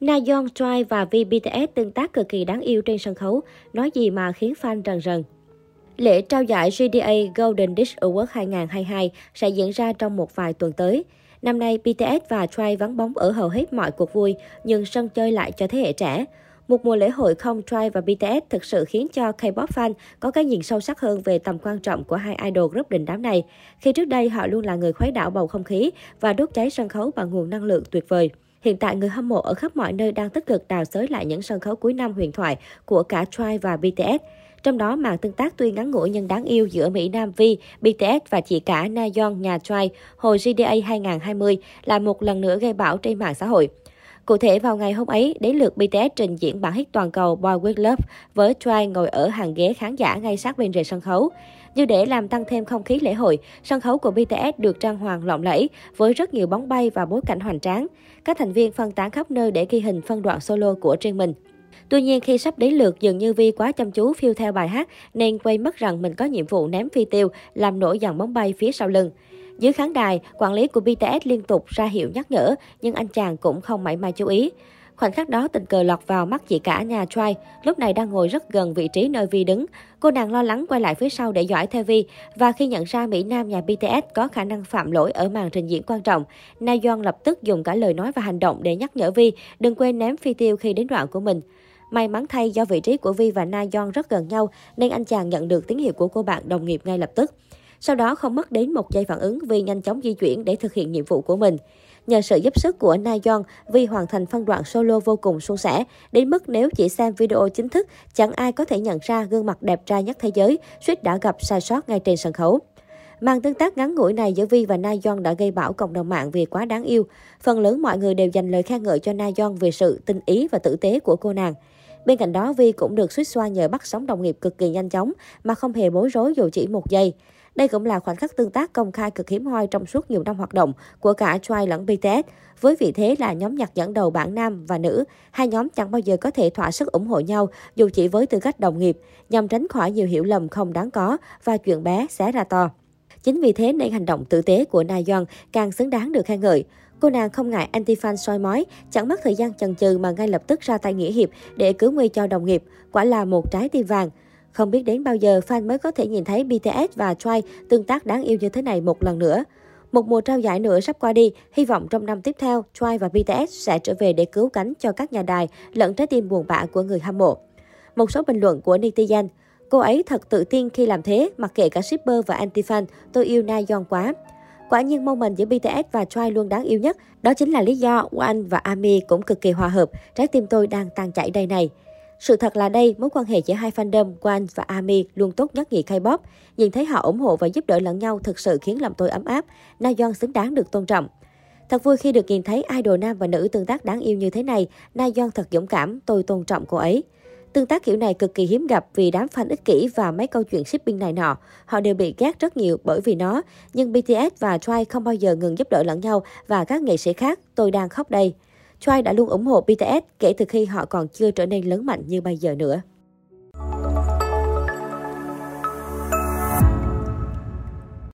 Nayeon, Choi và V BTS tương tác cực kỳ đáng yêu trên sân khấu, nói gì mà khiến fan rần rần. Lễ trao giải GDA Golden Disc Award 2022 sẽ diễn ra trong một vài tuần tới. Năm nay, BTS và Choi vắng bóng ở hầu hết mọi cuộc vui, nhưng sân chơi lại cho thế hệ trẻ. Một mùa lễ hội không Choi và BTS thực sự khiến cho K-pop fan có cái nhìn sâu sắc hơn về tầm quan trọng của hai idol group đình đám này, khi trước đây họ luôn là người khuấy đảo bầu không khí và đốt cháy sân khấu bằng nguồn năng lượng tuyệt vời. Hiện tại, người hâm mộ ở khắp mọi nơi đang tích cực đào xới lại những sân khấu cuối năm huyền thoại của cả Twice và BTS. Trong đó, màn tương tác tuy ngắn ngủi nhưng đáng yêu giữa Mỹ Nam Vi, BTS và chị cả Nayeon nhà Twice hồi GDA 2020 là một lần nữa gây bão trên mạng xã hội. Cụ thể, vào ngày hôm ấy, đến lượt BTS trình diễn bản hit toàn cầu Boy With Love với Twice ngồi ở hàng ghế khán giả ngay sát bên rìa sân khấu. Như để làm tăng thêm không khí lễ hội, sân khấu của BTS được trang hoàng lộng lẫy với rất nhiều bóng bay và bối cảnh hoành tráng. Các thành viên phân tán khắp nơi để ghi hình phân đoạn solo của riêng mình. Tuy nhiên, khi sắp đến lượt, dường như Vi quá chăm chú phiêu theo bài hát nên quay mất rằng mình có nhiệm vụ ném phi tiêu, làm nổi dàn bóng bay phía sau lưng. Dưới khán đài, quản lý của BTS liên tục ra hiệu nhắc nhở, nhưng anh chàng cũng không mảy may chú ý. Khoảnh khắc đó tình cờ lọt vào mắt chị cả nhà Trai, lúc này đang ngồi rất gần vị trí nơi Vi đứng. Cô nàng lo lắng quay lại phía sau để dõi theo Vi, và khi nhận ra Mỹ Nam nhà BTS có khả năng phạm lỗi ở màn trình diễn quan trọng, Na Yeon lập tức dùng cả lời nói và hành động để nhắc nhở Vi đừng quên ném phi tiêu khi đến đoạn của mình. May mắn thay do vị trí của Vi và Na Yeon rất gần nhau nên anh chàng nhận được tín hiệu của cô bạn đồng nghiệp ngay lập tức. Sau đó không mất đến một giây phản ứng vì nhanh chóng di chuyển để thực hiện nhiệm vụ của mình. Nhờ sự giúp sức của Na Yeon, Vi hoàn thành phân đoạn solo vô cùng suôn sẻ, đến mức nếu chỉ xem video chính thức, chẳng ai có thể nhận ra gương mặt đẹp trai nhất thế giới, suýt đã gặp sai sót ngay trên sân khấu. Màn tương tác ngắn ngủi này giữa Vi và Na Yeon đã gây bão cộng đồng mạng vì quá đáng yêu. Phần lớn mọi người đều dành lời khen ngợi cho Na Yeon về sự tinh ý và tử tế của cô nàng. Bên cạnh đó, Vi cũng được suýt xoa nhờ bắt sóng đồng nghiệp cực kỳ nhanh chóng mà không hề bối rối dù chỉ một giây. Đây cũng là khoảnh khắc tương tác công khai cực hiếm hoi trong suốt nhiều năm hoạt động của cả Twice lẫn BTS. Với vị thế là nhóm nhạc dẫn đầu bảng nam và nữ, hai nhóm chẳng bao giờ có thể thỏa sức ủng hộ nhau dù chỉ với tư cách đồng nghiệp, nhằm tránh khỏi nhiều hiểu lầm không đáng có và chuyện bé xé ra to. Chính vì thế nên hành động tử tế của Na Yeon càng xứng đáng được khen ngợi. Cô nàng không ngại anti-fan soi mói, chẳng mất thời gian chần chừ mà ngay lập tức ra tay nghĩa hiệp để cứu nguy cho đồng nghiệp, quả là một trái tim vàng. Không biết đến bao giờ fan mới có thể nhìn thấy BTS và Twice tương tác đáng yêu như thế này một lần nữa. Một mùa trao giải nữa sắp qua đi, hy vọng trong năm tiếp theo, Twice và BTS sẽ trở về để cứu cánh cho các nhà đài lẫn trái tim buồn bã của người hâm mộ. Một số bình luận của netizen, cô ấy thật tự tin khi làm thế, mặc kệ cả shipper và anti-fan, tôi yêu Na Yeon quá. Quả nhiên moment giữa BTS và Twice luôn đáng yêu nhất. Đó chính là lý do One và Ami cũng cực kỳ hòa hợp. Trái tim tôi đang tan chảy đây này. Sự thật là đây, mối quan hệ giữa hai fandom One và Ami luôn tốt nhất nghị K-pop. Nhìn thấy họ ủng hộ và giúp đỡ lẫn nhau thực sự khiến lòng tôi ấm áp. Na Yeon xứng đáng được tôn trọng. Thật vui khi được nhìn thấy idol nam và nữ tương tác đáng yêu như thế này. Na Yeon thật dũng cảm, tôi tôn trọng cô ấy. Tương tác kiểu này cực kỳ hiếm gặp vì đám fan ích kỷ và mấy câu chuyện shipping này nọ. Họ đều bị ghét rất nhiều bởi vì nó. Nhưng BTS và Twice không bao giờ ngừng giúp đỡ lẫn nhau và các nghệ sĩ khác. Tôi đang khóc đây. Choi đã luôn ủng hộ BTS kể từ khi họ còn chưa trở nên lớn mạnh như bây giờ nữa.